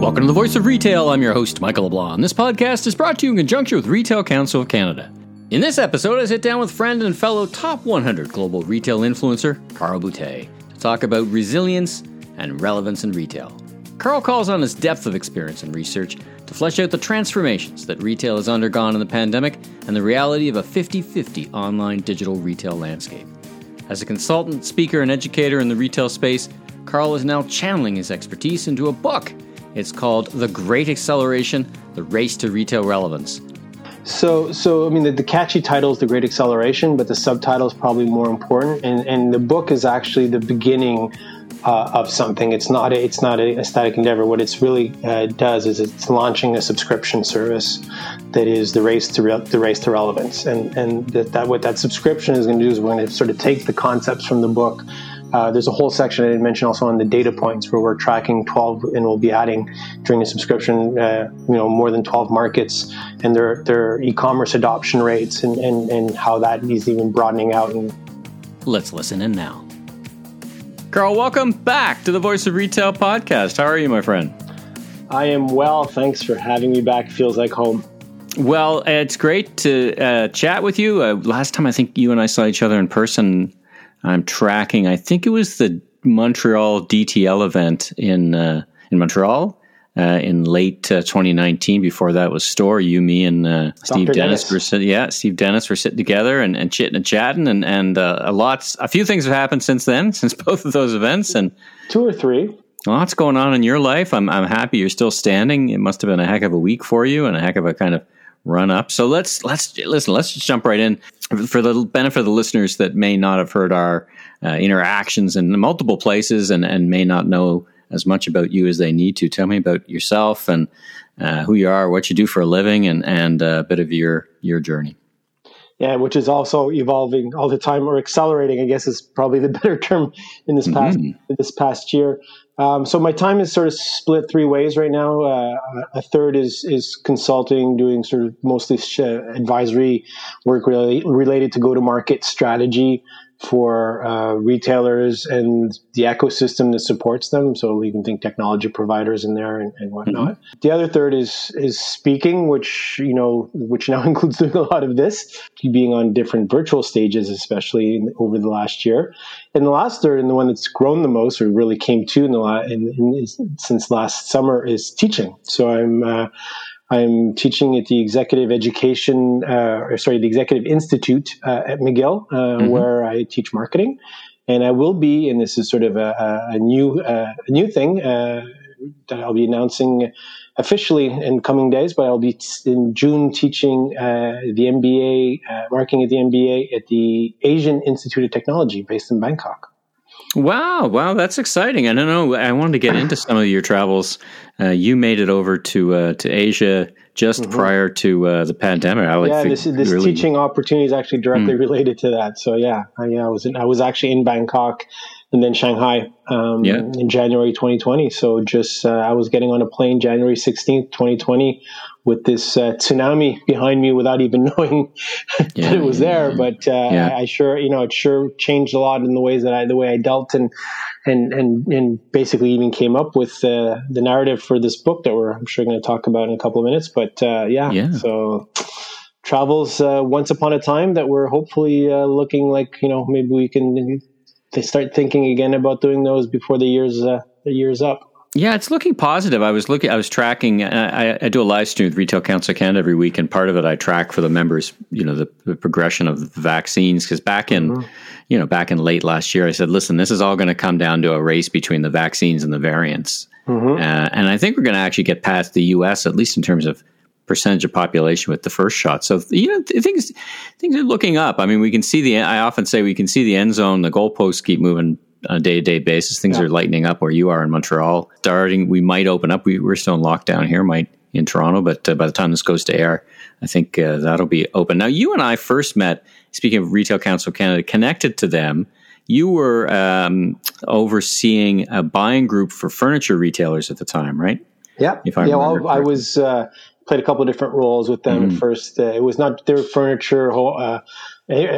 Welcome to the Voice of Retail. I'm your host, Michael LeBlanc. This podcast is brought to you in conjunction with Retail Council of Canada. In this episode, I sit down with friend and fellow top 100 global retail influencer, Carl Boutet, to talk about resilience and relevance in retail. Carl calls on his depth of experience and research to flesh out the transformations that retail has undergone in the pandemic and the reality of a 50 50 online digital retail landscape. As a consultant, speaker, and educator in the retail space, Carl is now channeling his expertise into a book it's called The Great Acceleration The Race to Retail Relevance. So, so I mean, the, the, catchy title is The Great Acceleration, but the subtitle is probably more important. And, and the book is actually the beginning uh, of something. It's not a, it's not a, static endeavor. What it's really uh, does is it's launching a subscription service that is the race to re- the race to relevance. And and that, that what that subscription is going to do is we're going to sort of take the concepts from the book uh, there's a whole section I didn't mention also on the data points where we're tracking 12 and we'll be adding during the subscription, uh, you know, more than 12 markets and their, their e-commerce adoption rates and, and, and how that is even broadening out. And Let's listen in now. Carl, welcome back to the Voice of Retail podcast. How are you, my friend? I am well. Thanks for having me back. Feels like home. Well, it's great to uh, chat with you. Uh, last time I think you and I saw each other in person I'm tracking. I think it was the Montreal DTL event in uh, in Montreal uh, in late uh, 2019. Before that was Store. You, me, and uh, Steve Dennis, Dennis, were sitting. Yeah, Steve Dennis were sitting together and, and chitting and chatting, and and uh, a lot, a few things have happened since then, since both of those events, and two or three. Lots going on in your life. I'm I'm happy you're still standing. It must have been a heck of a week for you, and a heck of a kind of run up. So let's let's listen. Let's just jump right in for the benefit of the listeners that may not have heard our uh, interactions in multiple places and and may not know as much about you as they need to. Tell me about yourself and uh, who you are, what you do for a living, and and a bit of your your journey. Yeah, which is also evolving all the time or accelerating. I guess is probably the better term in this past mm-hmm. this past year. Um, so my time is sort of split three ways right now. Uh, a third is is consulting, doing sort of mostly advisory work related, related to go to market strategy for uh, retailers and the ecosystem that supports them. So you can think technology providers in there and, and whatnot. Mm-hmm. The other third is is speaking, which you know, which now includes doing a lot of this, being on different virtual stages, especially in, over the last year. And the last third, and the one that's grown the most, or really came to in the la- in, in, since last summer, is teaching. So I'm. Uh, I'm teaching at the Executive Education, uh, or sorry, the Executive Institute uh, at McGill, uh, mm-hmm. where I teach marketing. And I will be, and this is sort of a, a new uh, a new thing uh, that I'll be announcing officially in coming days. But I'll be t- in June teaching uh, the MBA, marketing at the MBA at the Asian Institute of Technology, based in Bangkok. Wow, wow, that's exciting. I don't know. I wanted to get into some of your travels. Uh, you made it over to uh, to Asia just mm-hmm. prior to uh, the pandemic. I yeah, this this really... teaching opportunity is actually directly mm. related to that. So yeah, I, yeah, I was in, I was actually in Bangkok and then Shanghai um, yeah. in January 2020. So just uh, I was getting on a plane January 16th, 2020, with this uh, tsunami behind me without even knowing yeah, that it was there. But uh, I, I, sure, you know, it sure changed a lot in the ways that I, the way I dealt and and and and basically even came up with uh, the narrative for this book that we're I'm sure going to talk about in a couple of minutes. But uh, yeah, yeah, so travels uh, once upon a time that we're hopefully uh, looking like you know maybe we can start thinking again about doing those before the years the years up. Yeah, it's looking positive. I was looking, I was tracking. I, I, do a live stream with Retail Council Canada every week, and part of it I track for the members. You know, the, the progression of the vaccines because back in, mm-hmm. you know, back in late last year, I said, listen, this is all going to come down to a race between the vaccines and the variants, mm-hmm. uh, and I think we're going to actually get past the U.S. at least in terms of percentage of population with the first shot. So you know things things are looking up. I mean, we can see the. I often say we can see the end zone. The goalposts keep moving on a day to day basis. Things yeah. are lightening up where you are in Montreal. Starting, we might open up. We, are still in lockdown here, might in Toronto, but uh, by the time this goes to air, I think uh, that'll be open. Now, you and I first met. Speaking of Retail Council Canada, connected to them, you were um, overseeing a buying group for furniture retailers at the time, right? Yeah. If I yeah, well, I was uh, played a couple of different roles with them mm. at first. Uh, it was not their furniture. Uh,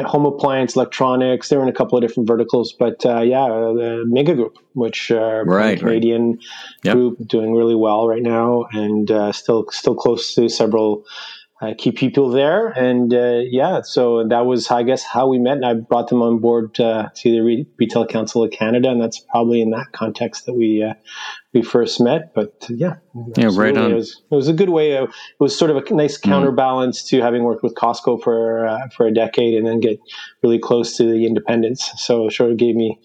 home appliance, electronics. They were in a couple of different verticals, but uh, yeah, the Mega Group, which uh, right, Canadian right. Yep. group, doing really well right now, and uh, still still close to several uh, key people there. And uh, yeah, so that was, I guess, how we met. And I brought them on board uh, to the Re- Retail Council of Canada, and that's probably in that context that we uh, we first met. But yeah, yeah, right on. It was, it was a good way. Of, it was sort of a nice mm-hmm. counterbalance mm. to having worked with Costco for uh, for a decade and then get really close to the independence. So it sort of gave me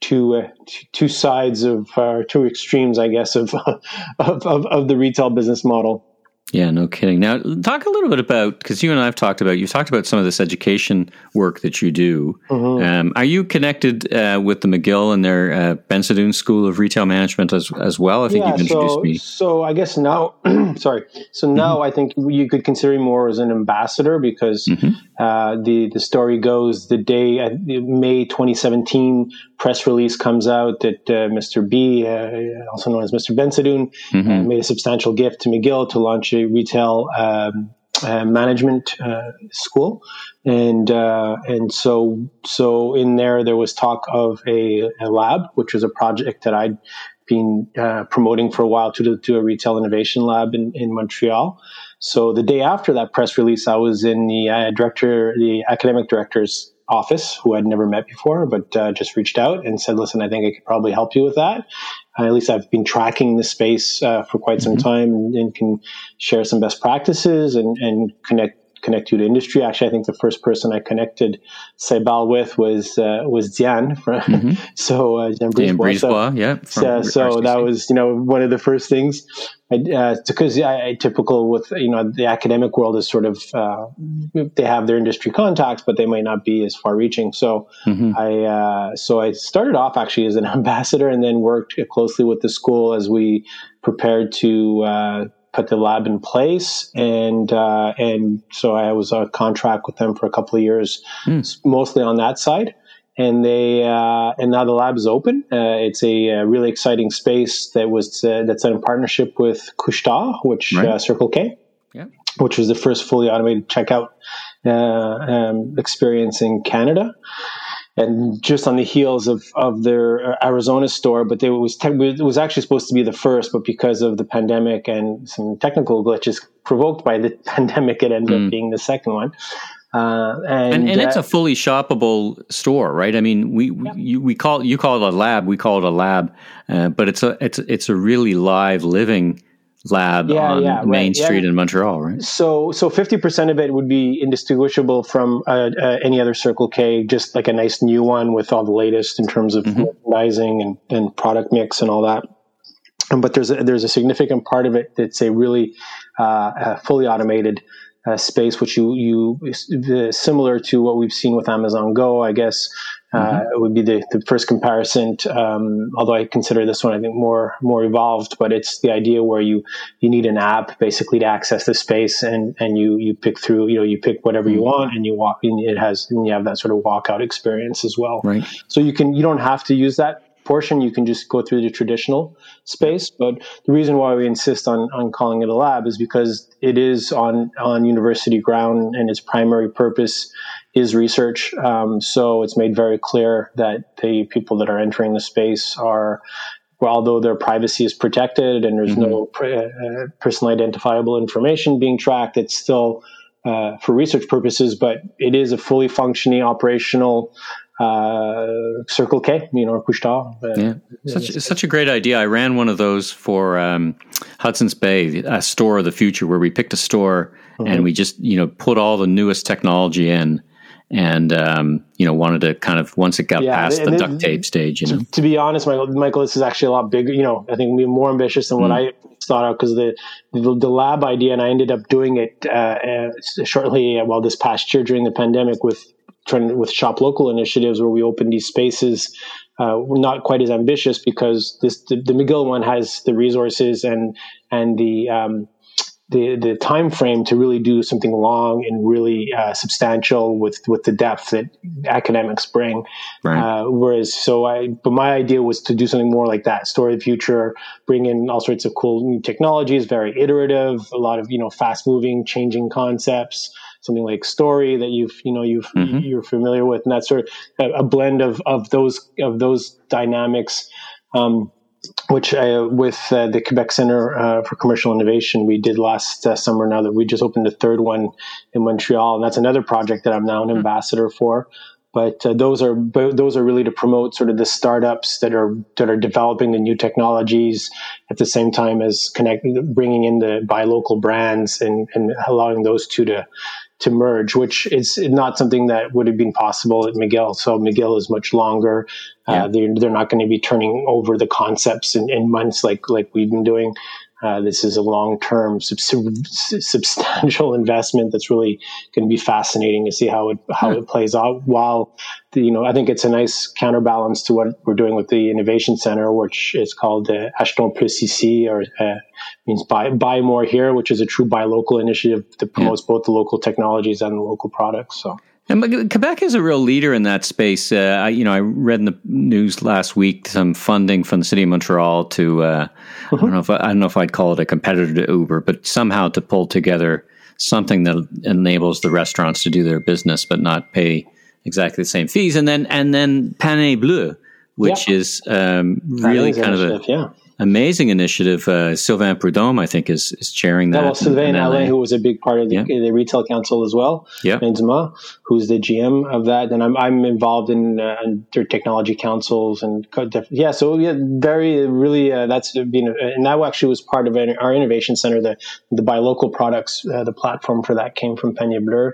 two uh, two sides of uh, two extremes, I guess, of, of, of of the retail business model. Yeah, no kidding. Now, talk a little bit about because you and I have talked about you've talked about some of this education work that you do. Mm-hmm. Um, are you connected uh, with the McGill and their uh, Bensadoun School of Retail Management as as well? I think yeah, you've introduced so, me. So I guess now, sorry. So now mm-hmm. I think you could consider me more as an ambassador because mm-hmm. uh, the the story goes the day uh, May 2017 press release comes out that uh, Mr. B, uh, also known as Mr. Bensadoun, mm-hmm. made a substantial gift to McGill to launch a retail um, uh, management uh, school, and uh, and so so in there there was talk of a, a lab, which was a project that I'd been uh, promoting for a while to do a retail innovation lab in, in Montreal. So the day after that press release, I was in the uh, director, the academic director's office who I'd never met before, but uh, just reached out and said, listen, I think I could probably help you with that. At least I've been tracking the space uh, for quite some mm-hmm. time and, and, can share some best practices and, and connect connect you to industry. Actually, I think the first person I connected Saibal with was uh, was Diane. From, mm-hmm. so uh, Diane Brisebois, so, yeah. So, so that was you know one of the first things uh, because I, I, typical with you know the academic world is sort of uh, they have their industry contacts, but they might not be as far reaching. So mm-hmm. I uh, so I started off actually as an ambassador, and then worked closely with the school as we prepared to uh, put the lab in place, and uh, and so I was on contract with them for a couple of years, mm. mostly on that side. And they uh, and now the lab is open. Uh, it's a, a, really exciting space that was uh, that's in partnership with Couche-Tard, which right. Uh, Circle K, yeah. which was the first fully automated checkout uh, um, experience in Canada and just on the heels of, of their uh, Arizona store, but it was te- it was actually supposed to be the first, but because of the pandemic and some technical glitches provoked by the pandemic, it ended mm. up being the second one. Uh, and, and, and uh, it's a fully shoppable store, right? I mean, we, yeah. you, we call you call it a lab, we call it a lab, uh, but it's a it's it's a really live, living lab yeah, on yeah, Main right, Street yeah. in Montreal, right? So, so fifty percent of it would be indistinguishable from uh, uh, any other Circle K, just like a nice new one with all the latest in terms of mm-hmm. merchandising and, and product mix and all that. But there's a, there's a significant part of it that's a really uh, fully automated uh, space, which you you similar to what we've seen with Amazon Go, I guess. Uh, mm-hmm. would be the, the first comparison. Um, although I consider this one, I think more more evolved, but it's the idea where you you need an app basically to access the space, and and you you pick through, you know, you pick whatever you mm-hmm. want, and you walk. And it has, and you have that sort of walkout experience as well. Right. So you can you don't have to use that portion, you can just go through the traditional space. But the reason why we insist on, on calling it a lab is because it is on, on university ground and its primary purpose is research. Um, so it's made very clear that the people that are entering the space are well, although their privacy is protected and there's mm-hmm. no uh, personally identifiable information being tracked, it's still uh, for research purposes, but it is a fully functioning operational uh, Circle K, you know, Couche-Tard. Uh, yeah, such such a great idea. I ran one of those for um, Hudson's Bay, a store of the future, where we picked a store mm-hmm. and we just you know put all the newest technology in. And um, you know, wanted to kind of once it got yeah, past the duct tape stage, you know. To, to, be honest, Michael, Michael, this is actually a lot bigger. You know, I think we're more ambitious than mm. what I thought out because the, the, the lab idea, and I ended up doing it uh, uh, shortly, uh, well, this past year during the pandemic with trying with shop local initiatives where we open these spaces. Uh, we're not quite as ambitious because this the, the, McGill one has the resources and and the um, the the time frame to really do something long and really uh, substantial with with the depth that academics bring. Right. Uh, whereas, so I, but my idea was to do something more like that, story of the future, bring in all sorts of cool new technologies, very iterative, a lot of you know fast moving, changing concepts something like Story that you've you know you've mm-hmm. you're familiar with, and that's sort of a, a, blend of of those of those dynamics. Um, which uh, with uh, the Quebec Center uh, for Commercial Innovation we did last uh, summer. Now that we just opened a third one in Montreal, and that's another project that I'm now an mm-hmm. ambassador for. But uh, those are those are really to promote sort of the startups that are that are developing the new technologies at the same time as connecting, bringing in the buy local brands and, and allowing those two to to merge, which is not something that would have been possible at McGill. So McGill is much longer. Uh, yeah. Uh, they're, they're not going to be turning over the concepts in, in months like like we've been doing. Uh, this is a long-term, sub- substantial investment that's really going to be fascinating to see how it how it plays out. While the, you know, I think it's a nice counterbalance to what we're doing with the innovation center, which is called uh, Achetons Plus ici, or uh, means buy buy more here, which is a true buy local initiative that promotes yeah. both the local technologies and the local products. So. And Quebec is a real leader in that space. Uh, I, you know, I read in the news last week some funding from the city of Montreal to uh, mm-hmm. I don't know if I, I, don't know if I'd call it a competitor to Uber, but somehow to pull together something that enables the restaurants to do their business but not pay exactly the same fees. And then and then Panier Bleu, which yeah. is um, really kind of a yeah amazing initiative. Uh, Sylvain Prudhomme, I think, is is chairing that. Yeah, well, Sylvain Alain, who was a big part of the, yeah. the retail council as well. Yeah, Benzema, who's the GM of that, and I'm I'm involved in, uh, in their technology councils and yeah. So yeah, very really uh, that's been and that actually was part of our innovation center. The the buy local products, uh, the platform for that came from Panier Bleu.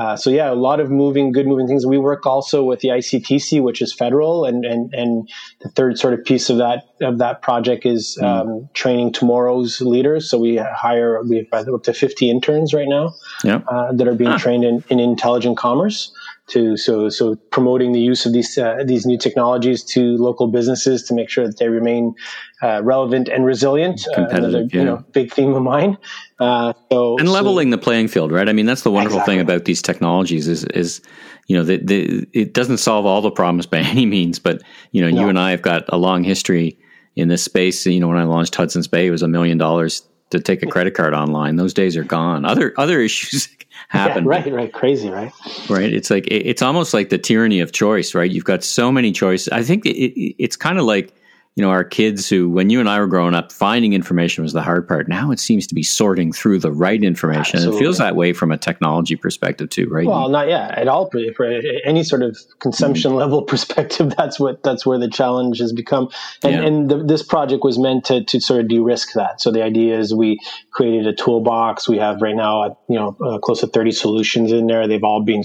Uh, so yeah, a lot of moving, good moving things. We work also with the ICTC, which is federal, and and and the third sort of piece of that of that project is mm. um, training tomorrow's leaders. So we hire we have up to fifty interns right now yep. uh, that are being ah. trained in, in intelligent commerce to so so promoting the use of these uh, these new technologies to local businesses to make sure that they remain uh, relevant and resilient. Uh, another yeah. you know big theme of mine. Uh, so and leveling so, the playing field, right? I mean, that's the wonderful exactly. thing about these technologies is is you know the, the, it doesn't solve all the problems by any means, but you know no. you and I have got a long history in this space. You know, when I launched Hudson's Bay, it was a million dollars to take a credit card online. Those days are gone. Other other issues happen. Yeah, right, right, crazy, right? Right. It's like it's almost like the tyranny of choice, right? You've got so many choices. I think it, it, it's kind of like you know, our kids who, when you and I were growing up, finding information was the hard part. Now it seems to be sorting through the right information. Absolutely. It feels that way from a technology perspective too, right? Well, not yet at all. For any sort of consumption mm-hmm. level perspective, that's what that's where the challenge has become. And, yeah. and the, this project was meant to, to sort of de-risk that. So the idea is we created a toolbox. We have right now, you know, uh, close to thirty solutions in there. They've all been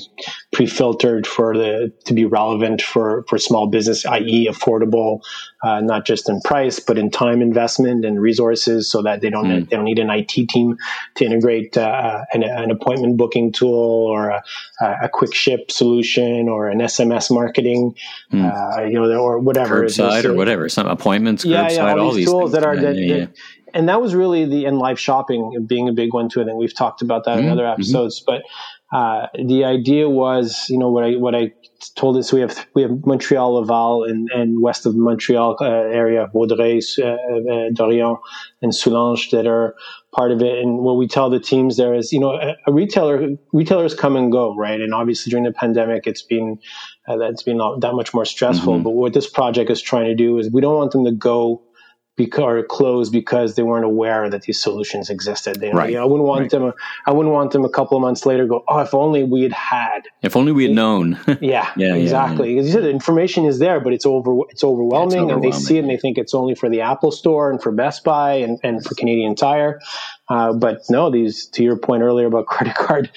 pre-filtered for the to be relevant for for small business, i.e., affordable uh, not just in price but in time investment and resources, so that they don't mm. they don't need an IT team to integrate uh, an, an, appointment booking tool or a, a, quick ship solution or an SMS marketing, mm. uh, you know, or whatever curbside or whatever, some appointments, yeah, yeah, all, all these, tools that are that, yeah, yeah. and that was really the in live shopping being a big one too. I think we've talked about that mm in other mm-hmm. episodes, mm-hmm. but uh, the idea was, you know, what I what I told us we have we have Montreal, Laval, and, and west of Montreal uh, area, Vaudreuil, uh, uh, Dorion, and Soulanges that are part of it. And what we tell the teams there is, you know, a, a retailer retailers come and go, right? And obviously during the pandemic, it's been uh, that's been that much more stressful. Mm-hmm. But what this project is trying to do is we don't want them to go because or closed because they weren't aware that these solutions existed. They, right. You know, I wouldn't want right. them. I wouldn't want them a couple of months later go, oh, if only we had had. If only we had known. yeah, yeah, exactly. Yeah, yeah. You said the information is there, but it's over. It's overwhelming, it's overwhelming, and they see it and they think it's only for the Apple Store and for Best Buy and, and for Canadian Tire. Uh, but no, these to your point earlier about credit card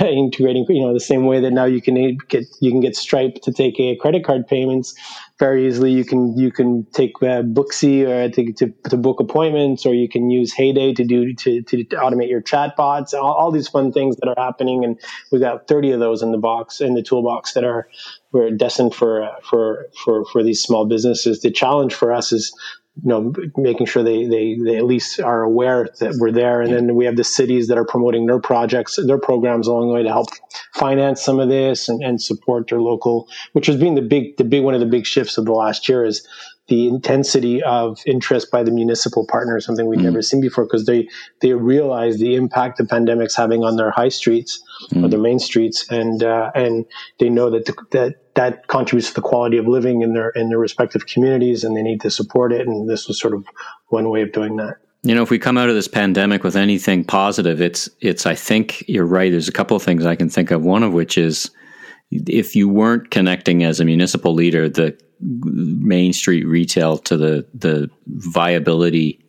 integrating, you know, the same way that now you can get you can get Stripe to take a credit card payments very easily. You can you can take uh, Booksy or to, to, to book appointments, or you can use Heyday to do to, to automate your chatbots. All, all these fun things that are happening, and we've got thirty of those in the box in the toolbox that are we're destined for uh, for for for these small businesses. The challenge for us is you know, making sure they, they, they at least are aware that we're there. And then we have the cities that are promoting their projects, their programs along the way to help finance some of this and, and support their local, which has been the big, the big, one of the big shifts of the last year is the intensity of interest by the municipal partners, something we've mm. never seen before, because they they realize the impact the pandemic's having on their high streets mm. or their main streets, and uh, and they know that the, that that contributes to the quality of living in their in their respective communities, and they need to support it. And this was sort of one way of doing that. You know, if we come out of this pandemic with anything positive, it's it's. I think you're right. There's a couple of things I can think of. One of which is if you weren't connecting as a municipal leader the main street retail to the the viability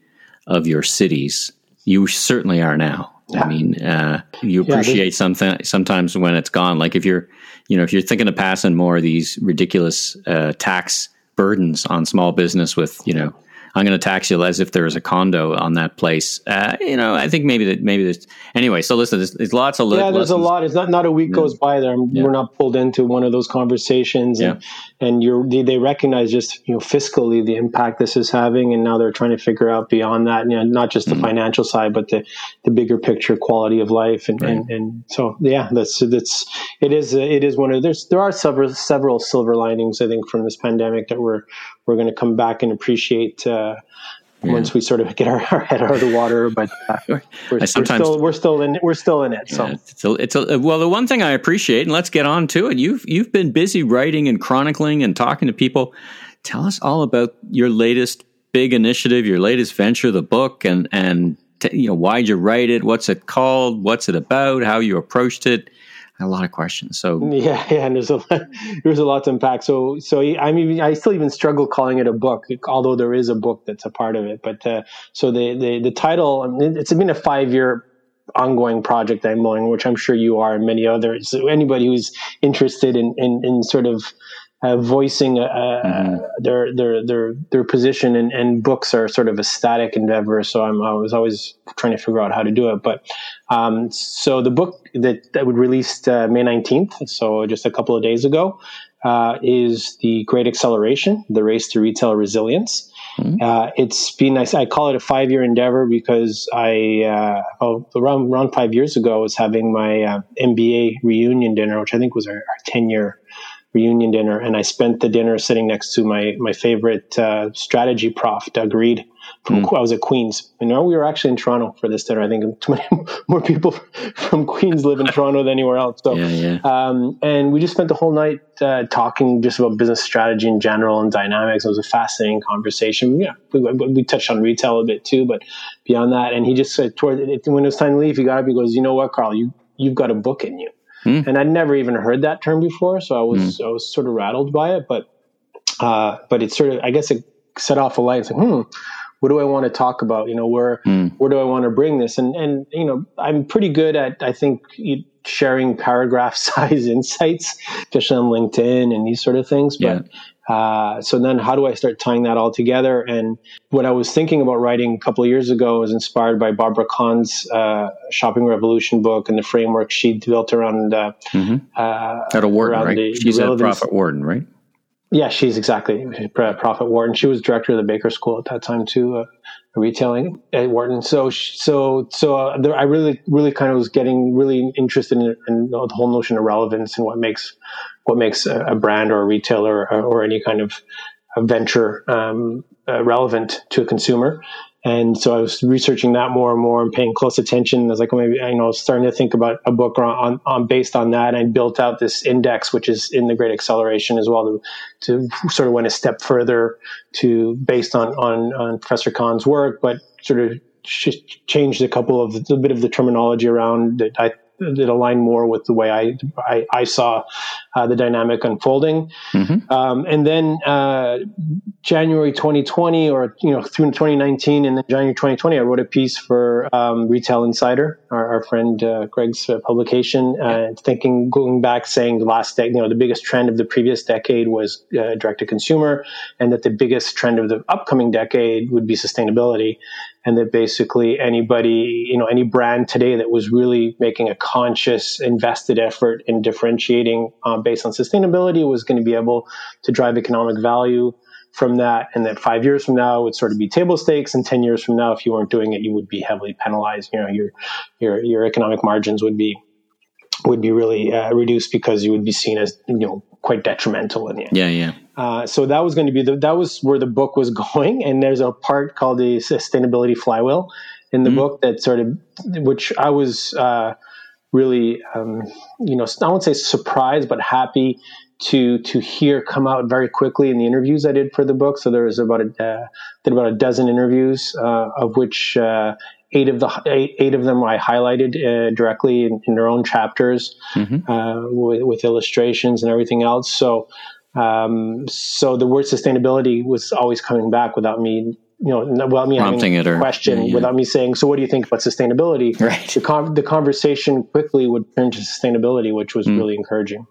of your cities, you certainly are now. Yeah. I mean, uh, you appreciate yeah, something sometimes when it's gone. Like if you're, you know, if you're thinking of passing more of these ridiculous uh, tax burdens on small business with, you know, I'm going to tax you as if there was a condo on that place. Uh, you know, I think maybe that maybe there's anyway. So listen, there's, there's lots of yeah. There's lessons. a lot. It's not not a week goes by there. Yeah. We're not pulled into one of those conversations, and, yeah. and you're they, they, recognize just you know fiscally the impact this is having, and now they're trying to figure out beyond that. You know, not just the mm-hmm. financial side, but the the bigger picture quality of life, and, right. and, and so yeah, that's that's it is it is one of there's there are several several silver linings I think from this pandemic that we're we're going to come back and appreciate. Uh, yeah. once we sort of get our, our, head out of the water. But uh, we're, we're, still we're still in we're still in it. So yeah, it's, a, it's a, well, the one thing I appreciate, and let's get on to it. You've you've been busy writing and chronicling and talking to people. Tell us all about your latest big initiative, your latest venture, the book, and and t- you know why'd you write it? What's it called? What's it about? How you approached it? A lot of questions. So yeah, yeah, and there's a lot, there's a lot to unpack. So so I mean, I still even struggle calling it a book, although there is a book that's a part of it. But uh, so the the the title, it's been a five year ongoing project I'm on, which I'm sure you are, and many others. Anybody who's interested in in, in sort of uh, voicing uh, mm-hmm. their their their their position and, and, books are sort of a static endeavor. So I'm I was always trying to figure out how to do it. But um, so the book that that would released uh, May 19th, so just a couple of days ago, uh, is the Great Acceleration: The Race to Retail Resilience. Mm-hmm. Uh, it's been I, I, call it a five year endeavor because I uh, around around five years ago I was having my MBA reunion dinner, which I think was our, our ten year reunion dinner, and I spent the dinner sitting next to my my favorite uh, strategy prof, Doug Reed. From mm. I was at Queens. You know, we were actually in Toronto for this dinner. I think too many more people from Queens live in Toronto than anywhere else. So, yeah, yeah. Um, and we just spent the whole night uh, talking just about business strategy in general and dynamics. It was a fascinating conversation. Yeah, we, we touched on retail a bit too, but beyond that, and he just said toward when it was time to leave, he got up. He goes, "You know what, Carl? You you've got a book in you." Mm. And I'd never even heard that term before, so I was mm. I was sort of rattled by it. But uh, but it sort of I guess it set off a light. It's like, hmm, what do I want to talk about? You know, where mm. where do I want to bring this? And and you know, I'm pretty good at I think sharing paragraph size insights, especially on LinkedIn and these sort of things. But yeah. Uh, so then how do I start tying that all together? And what I was thinking about writing a couple of years ago was inspired by Barbara Kahn's uh, Shopping Revolution book and the framework she built around uh, mm-hmm. Uh, at a Wharton, right? The, She's the at Prophet Wharton, right? Yeah, she's exactly a Prophet Wharton. She was director of the Baker School at that time too, uh, retailing at Wharton. So, so, so uh, there, I really, really kind of was getting really interested in, in, the whole notion of relevance and what makes what makes a, a brand or a retailer or, or any kind of venture um, uh, relevant to a consumer. And so I was researching that more and more and paying close attention. I was like, maybe, you know, starting to think about a book on, on, based on that. And I built out this index, which is in the Great Acceleration as well, to, to sort of went a step further to based on, on, on Professor Kahn's work, but sort of changed a couple of a bit of the terminology around that I that align more with the way I I, I saw uh, the dynamic unfolding. Mm-hmm. Um, and then uh, January 2020, or you know through 2019, and then January 2020, I wrote a piece for um, Retail Insider, our, our friend uh, Greg's uh, publication, uh, thinking going back, saying the last decade, you know, the biggest trend of the previous decade was uh, direct to consumer, and that the biggest trend of the upcoming decade would be sustainability and that basically anybody, you know, any brand today that was really making a conscious, invested effort in differentiating uh, based on sustainability was going to be able to drive economic value from that, and that five years from now would sort of be table stakes, and ten years from now, if you weren't doing it, you would be heavily penalized. You know, your your your economic margins would be would be really uh, reduced because you would be seen as you know quite detrimental in the end. Yeah, yeah. Uh, so that was going to be the, that was where the book was going. And there's a part called the sustainability flywheel in the mm-hmm. book that sort of, which I was uh, really, um, you know, I won't say surprised, but happy to to hear come out very quickly in the interviews I did for the book. So there was about a uh, did about a dozen interviews, uh, of which uh, eight of the eight, eight of them I highlighted uh, directly in, in, their own chapters mm-hmm. Uh, with, with, illustrations and everything else. So um, so the word sustainability was always coming back without me you know, without me Prompting having a question, yeah, yeah. without me saying, "So, what do you think about sustainability?" Right. The, con- the conversation quickly would turn to sustainability, which was mm. really encouraging.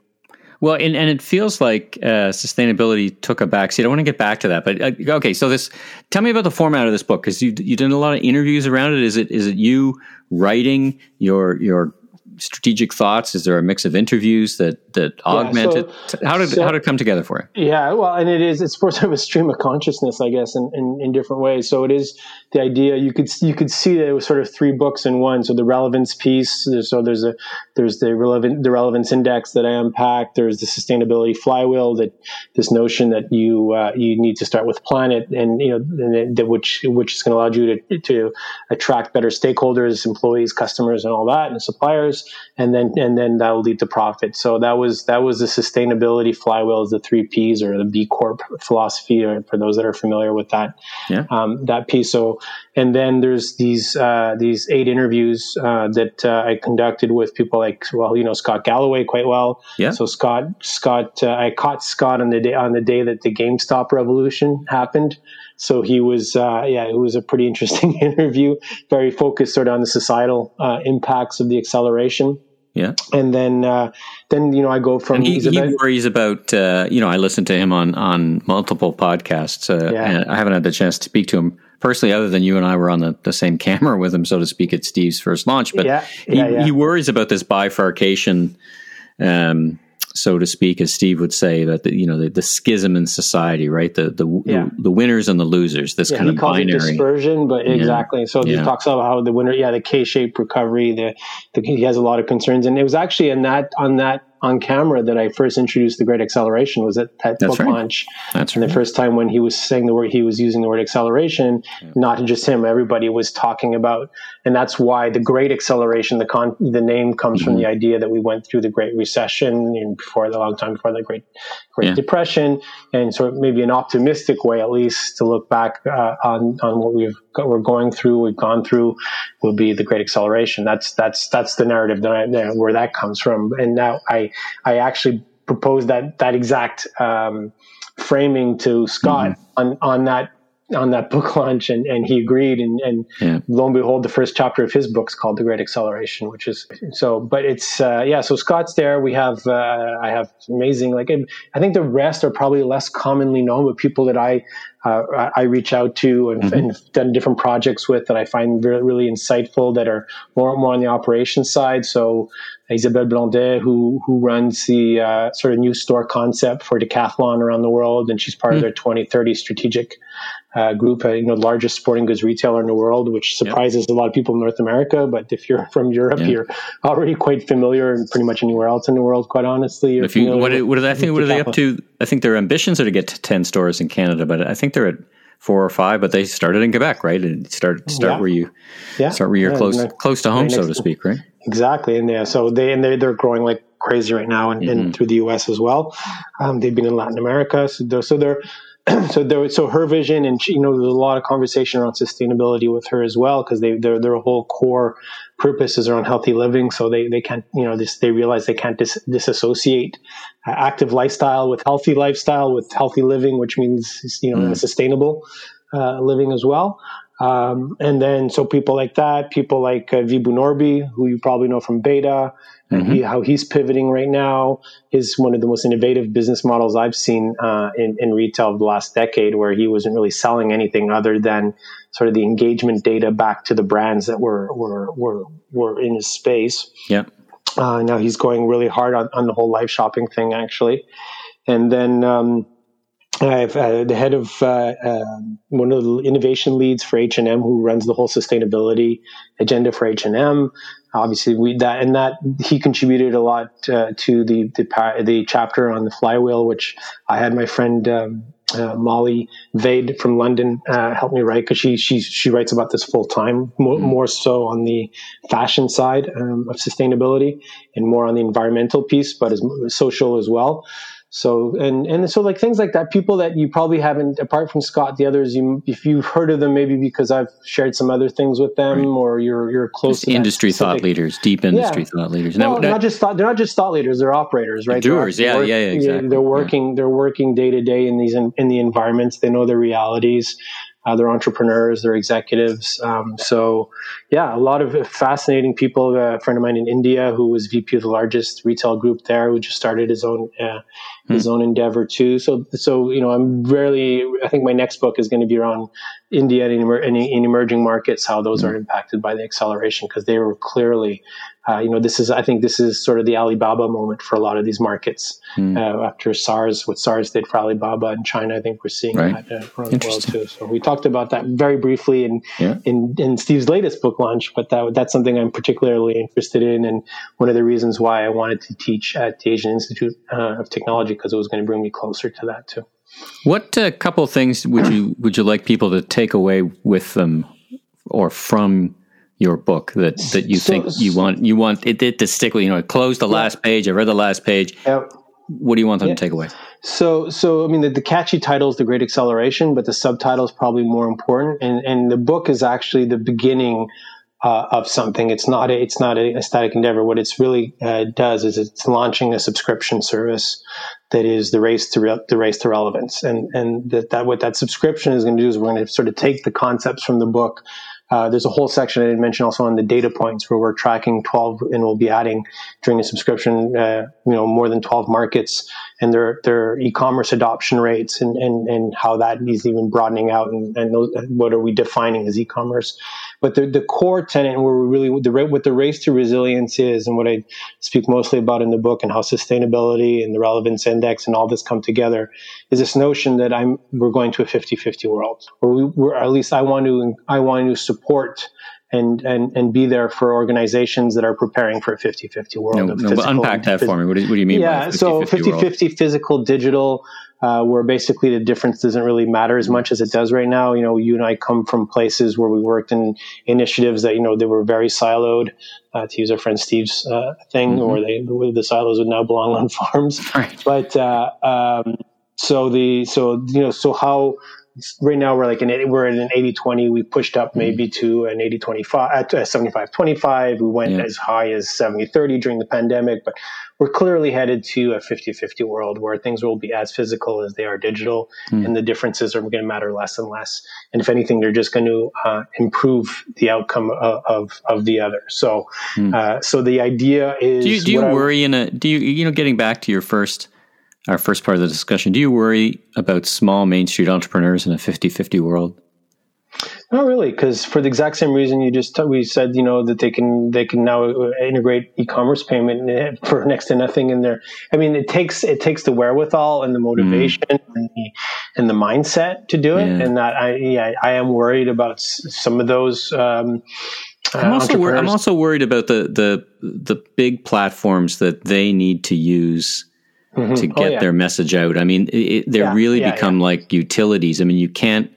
Well, and, and it feels like uh, sustainability took a backseat. I want to get back to that, but uh, okay. So this, tell me about the format of this book because you you did a lot of interviews around it. Is it is it you writing your your strategic thoughts? Is there a mix of interviews that that augment yeah, so, it? How did so, how did it come together for you? Yeah, well, and it is it's sort of a stream of consciousness, I guess, in, in, in, different ways. So it is the idea you could you could see that it was sort of three books in one. So the relevance piece, so there's a there's the relevant the relevance index that I unpacked. There's the sustainability flywheel that this notion that you uh, you need to start with planet and you know and it, which which is going to allow you to to attract better stakeholders, employees, customers, and all that, and suppliers and then and then that will lead to profit. So that was that was the sustainability flywheel is the three P's or the B Corp philosophy, or for those that are familiar with that yeah. um, that piece. So and then there's these uh, these eight interviews uh, that uh, I conducted with people like well you know Scott Galloway quite well. Yeah. So Scott Scott uh, I caught Scott on the day on the day that the GameStop revolution happened. So he was, uh, yeah, it was a pretty interesting interview, very focused sort of on the societal uh, impacts of the acceleration. Yeah. And then, uh, then you know, I go from. And he, he worries about. Uh, you know, I listen to him on on multiple podcasts. Uh, yeah. I haven't had the chance to speak to him personally, other than you and I were on the, the same camera with him, so to speak, at Steve's first launch. But yeah. Yeah, he, yeah. he worries about this bifurcation. Um, so to speak, as Steve would say, that the, you know the, the schism in society, right? The the, the, the winners and the losers. This kind of binary dispersion, but exactly. So he talks about how the winner, yeah, the K-shaped recovery. The, the, he has a lot of concerns, and it was actually in that on that on camera that I first introduced the Great Acceleration was at that That's book right. launch. That's and right. the first time when he was saying the word, he was using the word acceleration, yeah. not just him. Everybody was talking about, and that's why the Great Acceleration, the con, the name comes mm-hmm. from the idea that we went through the Great Recession and before the long time before the Great Great yeah. Depression, and so maybe an optimistic way at least to look back uh, on on what we've got, we're going through, we've gone through, will be the Great Acceleration. That's that's that's the narrative that I, where that comes from, and now I I actually proposed that that exact um, framing to Scott mm-hmm. on on that on that book launch and, and he agreed and, and yeah. lo and behold the first chapter of his book is called the great acceleration which is so but it's uh, yeah so scott's there we have uh, i have amazing like i think the rest are probably less commonly known but people that i uh, I reach out to and, mm-hmm. and, done different projects with that I find really, really insightful that are more more on the operations side. So Isabelle Blondet, who who runs the uh, sort of new store concept for Decathlon around the world, and she's part mm-hmm. of their 2030 strategic uh, group, uh, you know, largest sporting goods retailer in the world, which surprises yep. a lot of people in North America. But if you're from Europe, you're already quite familiar, and pretty much anywhere else in the world, quite honestly. If you, what, what, I think, what are they up to? I think their ambitions are to get to 10 stores in Canada, but I think they're at four or five, but they started in Quebec, right? And start start yeah. where you yeah. start where you're yeah, close close to home, so to speak, right? Exactly, and yeah, so they and they they're growing like crazy right now, and, mm-hmm. and through the U.S. as well. Um, they've been in Latin America, so they're, so they're so there, so her vision, and she, you know, there's a lot of conversation around sustainability with her as well because they their their whole core purpose is around healthy living. So they they can't you know this they realize they can't dis- disassociate uh, active lifestyle with healthy lifestyle with healthy living, which means you know mm. sustainable uh, living as well. Um, and then so people like that, people like uh, Vibhu Norby, who you probably know from b8ta, mm-hmm. he, how he's pivoting right now is one of the most innovative business models I've seen uh, in, in retail of the last decade, where he wasn't really selling anything other than sort of the engagement data back to the brands that were were were, were in his space. Yeah. Uh, now he's going really hard on, on the whole live shopping thing, actually. And then um, I have uh, the head of uh, uh, one of the innovation leads for H and M, who runs the whole sustainability agenda for H and M. Obviously, we that and that he contributed a lot uh, to the, the the chapter on the flywheel, which I had my friend um, uh, Molly Vade from London uh, help me write because she she she writes about this full time, more, mm-hmm. more, so on the fashion side um, of sustainability and more on the environmental piece, but as social as well. So and and so like things like that, people that you probably haven't, apart from Scott, the others, you if you've heard of them, maybe because I've shared some other things with them, right. or you're you're close to industry thought leaders, deep industry yeah. thought leaders. No, not just thought, they're not just thought leaders; they're operators, right? Doers, yeah, yeah, yeah, exactly. They're working, yeah. they're working day to day in these in, in the environments. They know the realities. Uh, they're entrepreneurs, they're executives. Um, so, yeah, a lot of fascinating people. A friend of mine in India who was VP of the largest retail group there, who just started his own uh, his hmm. own endeavor too. So, so you know, I'm really. I think my next book is going to be around India and in, in emerging markets, how those mm. are impacted by the acceleration because they were clearly, uh, you know, this is I think this is sort of the Alibaba moment for a lot of these markets mm. uh, after SARS. What SARS did for Alibaba in China, I think we're seeing right. that uh, around the world too. So we talked about that very briefly in yeah. in, in Steve's latest book launch, but that that's something I'm particularly interested in, and one of the reasons why I wanted to teach at the Asian Institute uh, of Technology because it was going to bring me closer to that too. What uh, couple things would you would you like people to take away with them or from your book that, that you so, think you want you want it, it to stick with you know close the yeah. last page I read the last page what do you want them yeah. to take away so so I mean the, the catchy title is the Great Acceleration but the subtitle is probably more important and and the book is actually the beginning uh, of something. It's not a, it's not a, static endeavor. What it's really uh, does is it's launching a subscription service that is the race to re- the race to relevance, and and that, that what that subscription is going to do is we're going to sort of take the concepts from the book. Uh, there's a whole section I didn't mention also on the data points where we're tracking 12 and we'll be adding during the subscription, uh, you know, more than 12 markets and their, their e-commerce adoption rates and, and, and how that is even broadening out and, and those, what are we defining as e-commerce. But the, the core tenet where we really, the, what the race to resilience is and what I speak mostly about in the book and how sustainability and the relevance index and all this come together is this notion that I'm, we're going to a 50-50 world or we, we're, at least I want to, I want to support and, and, and be there for organizations that are preparing for a 50-50 world. No, no, unpack that for me. What do, what do you mean yeah, so 50-50 physical, digital, uh, where basically the difference doesn't really matter as much as it does right now. You know, you and I come from places where we worked in initiatives that, you know, they were very siloed, uh, to use our friend Steve's uh, thing, mm-hmm. or they, the silos would now belong on farms. Right. But, uh, um, so the, so, you know, so how, right now we're like an we're in an 80 20 we pushed up mm-hmm. maybe to an 80 25 uh, 75 25 we went yeah. as high as 70 30 during the pandemic but we're clearly headed to a 50 50 world where things will be as physical as they are digital mm. and the differences are going to matter less and less and if anything they're just going to uh, improve the outcome of, of, of the other so mm. uh, so the idea is do you, do you worry I, in a do you you know getting back to your first our first part of the discussion. Do you worry about small Main Street entrepreneurs in a 50 50 world? Not really, because for the exact same reason you just we said, you know, that they can they can now integrate e-commerce payment for next to nothing in there. I mean, it takes it takes the wherewithal and the motivation mm. and, the, and the mindset to do it, yeah. and that I yeah I am worried about some of those. Um, uh, I'm also wor- I'm also worried about the the the big platforms that they need to use mm-hmm. to oh, get oh, yeah. their message out. I mean, it, they yeah, really yeah, become like utilities. I mean, you can't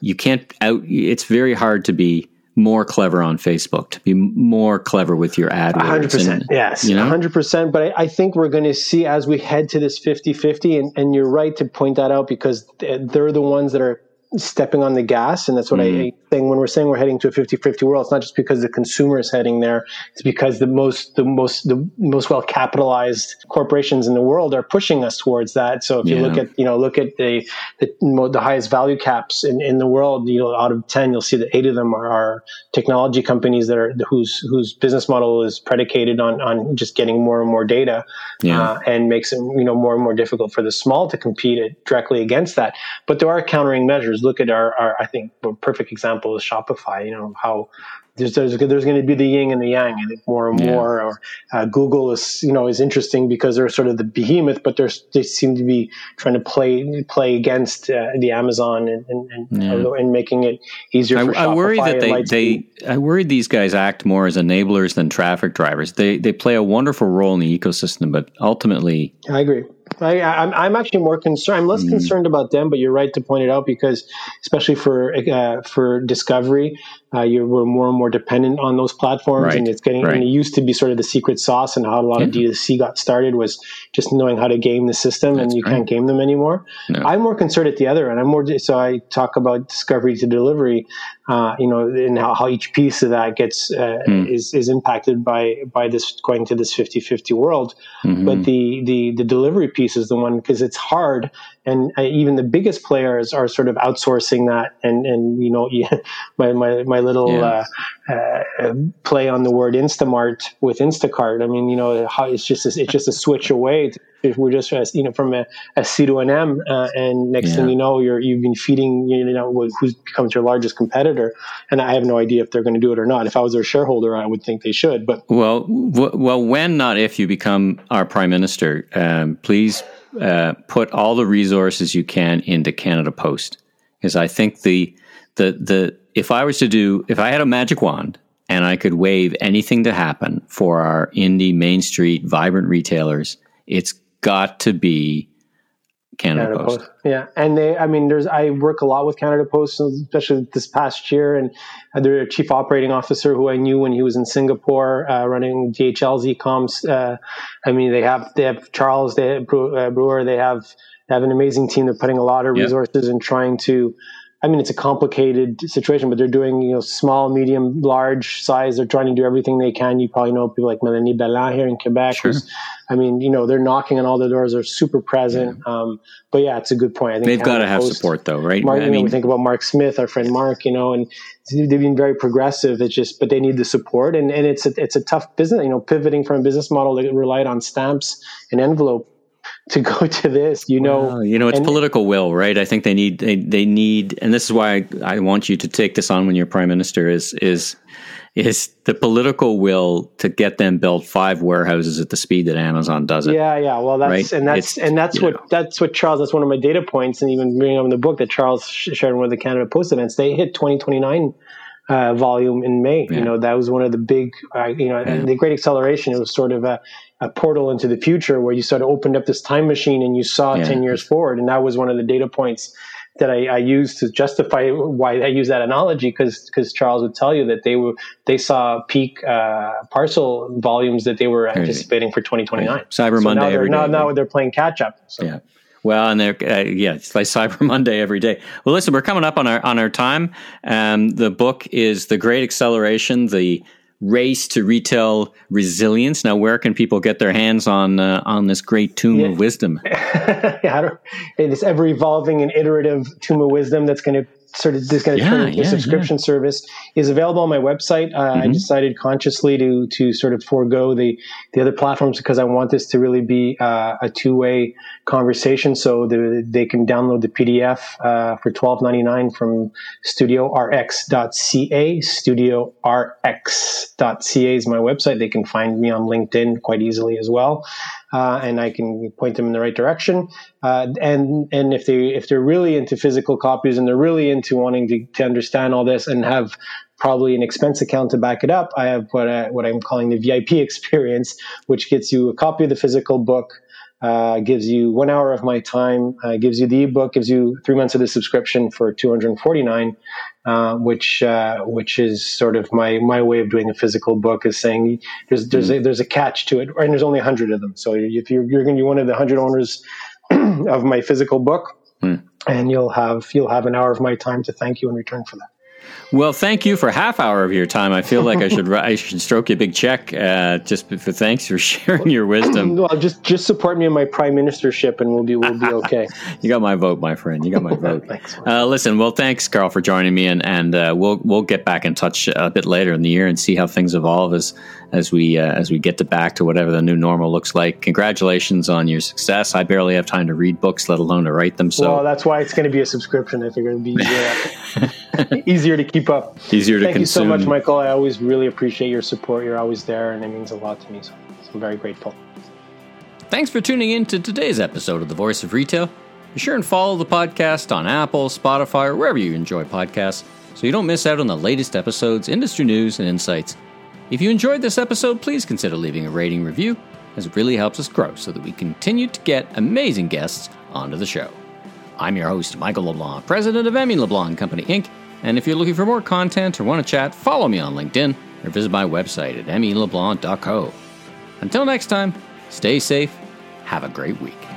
you can't out. It's very hard to be more clever on Facebook, to be more clever with your ad. 100%. And, yes, you know? 100%. But I, I think we're going to see as we head to this 50 50, and, and you're right to point that out because they're the ones that are stepping on the gas. And that's what mm. I think when we're saying we're heading to a 50-50 world, it's not just because the consumer is heading there. It's because the most, the most, the most well capitalized corporations in the world are pushing us towards that. So if yeah. you look at, you know, look at the, the, the, highest value caps in, in the world, you know, out of 10, you'll see that eight of them are, are technology companies that are, whose, whose business model is predicated on, on just getting more and more data yeah. uh, and makes it, you know, more and more difficult for the small to compete directly against that. But there are countering measures look at our, our I think a perfect example is Shopify. You know how there's there's, there's going to be the yin and the yang, I think more and yeah. more. Or uh, Google is you know is interesting because they're sort of the behemoth, but they're, they seem to be trying to play play against uh, the Amazon and and, and, yeah. and, making it easier. I, I worry that they, they I worry these guys act more as enablers than traffic drivers. They they play a wonderful role in the ecosystem, but ultimately, I agree. I, am I'm, I'm actually more concerned. I'm less mm. concerned about them, but you're right to point it out because, especially for uh, for discovery, uh, you we're more and more dependent on those platforms, right. and it's getting. Right. And it used to be sort of the secret sauce, and how a lot yeah. of D2C got started was just knowing how to game the system, That's and you right. can't game them anymore. No. I'm more concerned at the other end. I'm more so I talk about discovery to delivery, uh, you know, and how, how, each piece of that gets uh, mm. is is impacted by by this going to this 50-50 world. Mm-hmm. But the the the delivery piece is the one because it's hard and uh, even the biggest players are sort of outsourcing that. And and you know my my, my little yeah. uh, uh, play on the word instamart with instacart. I mean you know how it's just a, it's just a switch away. If we're just you know from a, a c to an m uh, and next yeah. thing you know you're you've been feeding you know who becomes your largest competitor. And i have no idea if they're going to do it or not. If i was their shareholder i would think they should but well w- well when not if you become our prime minister um, please uh, put all the resources you can into Canada Post. Because I think the the the if I was to do if I had a magic wand and I could wave anything to happen for our indie Main Street vibrant retailers, it's got to be Canada, Canada Post. Post. Yeah, and they, I mean, there's I work a lot with Canada Post, especially this past year, and their chief operating officer, who I knew when he was in Singapore uh, running DHL's e-coms. Uh, I mean, they have they have Charles, they have uh, Brewer, they have they have an amazing team. They're putting a lot of resources in trying to I mean, it's a complicated situation, but they're doing, you know, small, medium, large size. They're trying to do everything they can. You probably know people like Melanie Bellin here in Quebec. Sure. I mean, you know, they're knocking on all the doors. They're super present. Yeah. Um, but yeah, it's a good point. I think they've got to have support though, right? Mark, I mean, know, we think about Mark Smith, our friend Mark, you know, and they've been very progressive. It's just, but they need the support and, and it's a, it's a tough business, you know, pivoting from a business model that relied on stamps and envelope to go to this you know well, you know it's and, political will right i think they need they, they need and this is why I, I, want you to take this on when you're prime minister is is is the political will to get them build five warehouses at the speed that amazon does it yeah yeah well that's right? and that's it's, and that's what know. that's what charles that's one of my data points and even bringing up in the book that charles shared with the canada post events they hit 2029 uh, volume in May. Yeah. You know, that was one of the big, uh, you know, yeah. the great acceleration. It was sort of a, a portal into the future where you sort of opened up this time machine and you saw yeah. 10 years forward. And that was one of the data points that I, I used to justify why I use that analogy because because Charles would tell you that they were they saw peak uh, parcel volumes that they were anticipating for 2029. Cyber so Monday now they're, now, now they're playing catch up. So. Yeah. Well, and they're uh, yeah, it's like Cyber Monday every day. Well, listen, we're coming up on our on our time. Um, the book is the Great Acceleration: the race to retail resilience. Now, where can people get their hands on uh, on this great tome yeah. of wisdom? yeah, this ever evolving and iterative tome of wisdom that's going to sort of this going to yeah, into yeah, subscription yeah. service is available on my website. Uh, mm-hmm. I decided consciously to to sort of forego the the other platforms because I want this to really be uh, a two way conversation. So the, they can download the PDF uh, for twelve ninety nine from StudioRx.ca. StudioRx.ca is my website. They can find me on LinkedIn quite easily as well uh, and I can point them in the right direction. Uh, and and if they if they're really into physical copies and they're really into wanting to, to understand all this and have probably an expense account to back it up, I have what I, what I'm calling the VIP experience, which gets you a copy of the physical book. Uh, gives you one hour of my time, uh, gives you the ebook, gives you three months of the subscription for 249, uh, which uh, which is sort of my my way of doing a physical book is saying there's there's a, there's a catch to it, and there's only hundred of them. So if you're you're going to be one of the hundred owners of my physical book, mm. and you'll have you'll have an hour of my time to thank you in return for that. Well, thank you for half hour of your time. I feel like I should I should stroke you a big check uh, just for thanks for sharing your wisdom. well, just just support me in my prime ministership, and we'll be we'll be okay. you got my vote, my friend. You got my vote. thanks. Uh, listen, well, thanks, Carl, for joining me, and and uh, we'll we'll get back in touch a bit later in the year and see how things evolve as as we uh, as we get to back to whatever the new normal looks like. Congratulations on your success. I barely have time to read books, let alone to write them. So well, that's why it's going to be a subscription. I figure it'd be easier. easier to keep up. Easier to Thank consume. you so much, Michael. I always really appreciate your support. You're always there, and it means a lot to me. So I'm very grateful. Thanks for tuning in to today's episode of The Voice of Retail. Be sure and follow the podcast on Apple, Spotify, or wherever you enjoy podcasts so you don't miss out on the latest episodes, industry news, and insights. If you enjoyed this episode, please consider leaving a rating review, as it really helps us grow so that we continue to get amazing guests onto the show. I'm your host, Michael LeBlanc, president of M.E. LeBlanc Company Inc., and if you're looking for more content or want to chat, follow me on LinkedIn or visit my website at meleblanc.co. Until next time, stay safe, have a great week.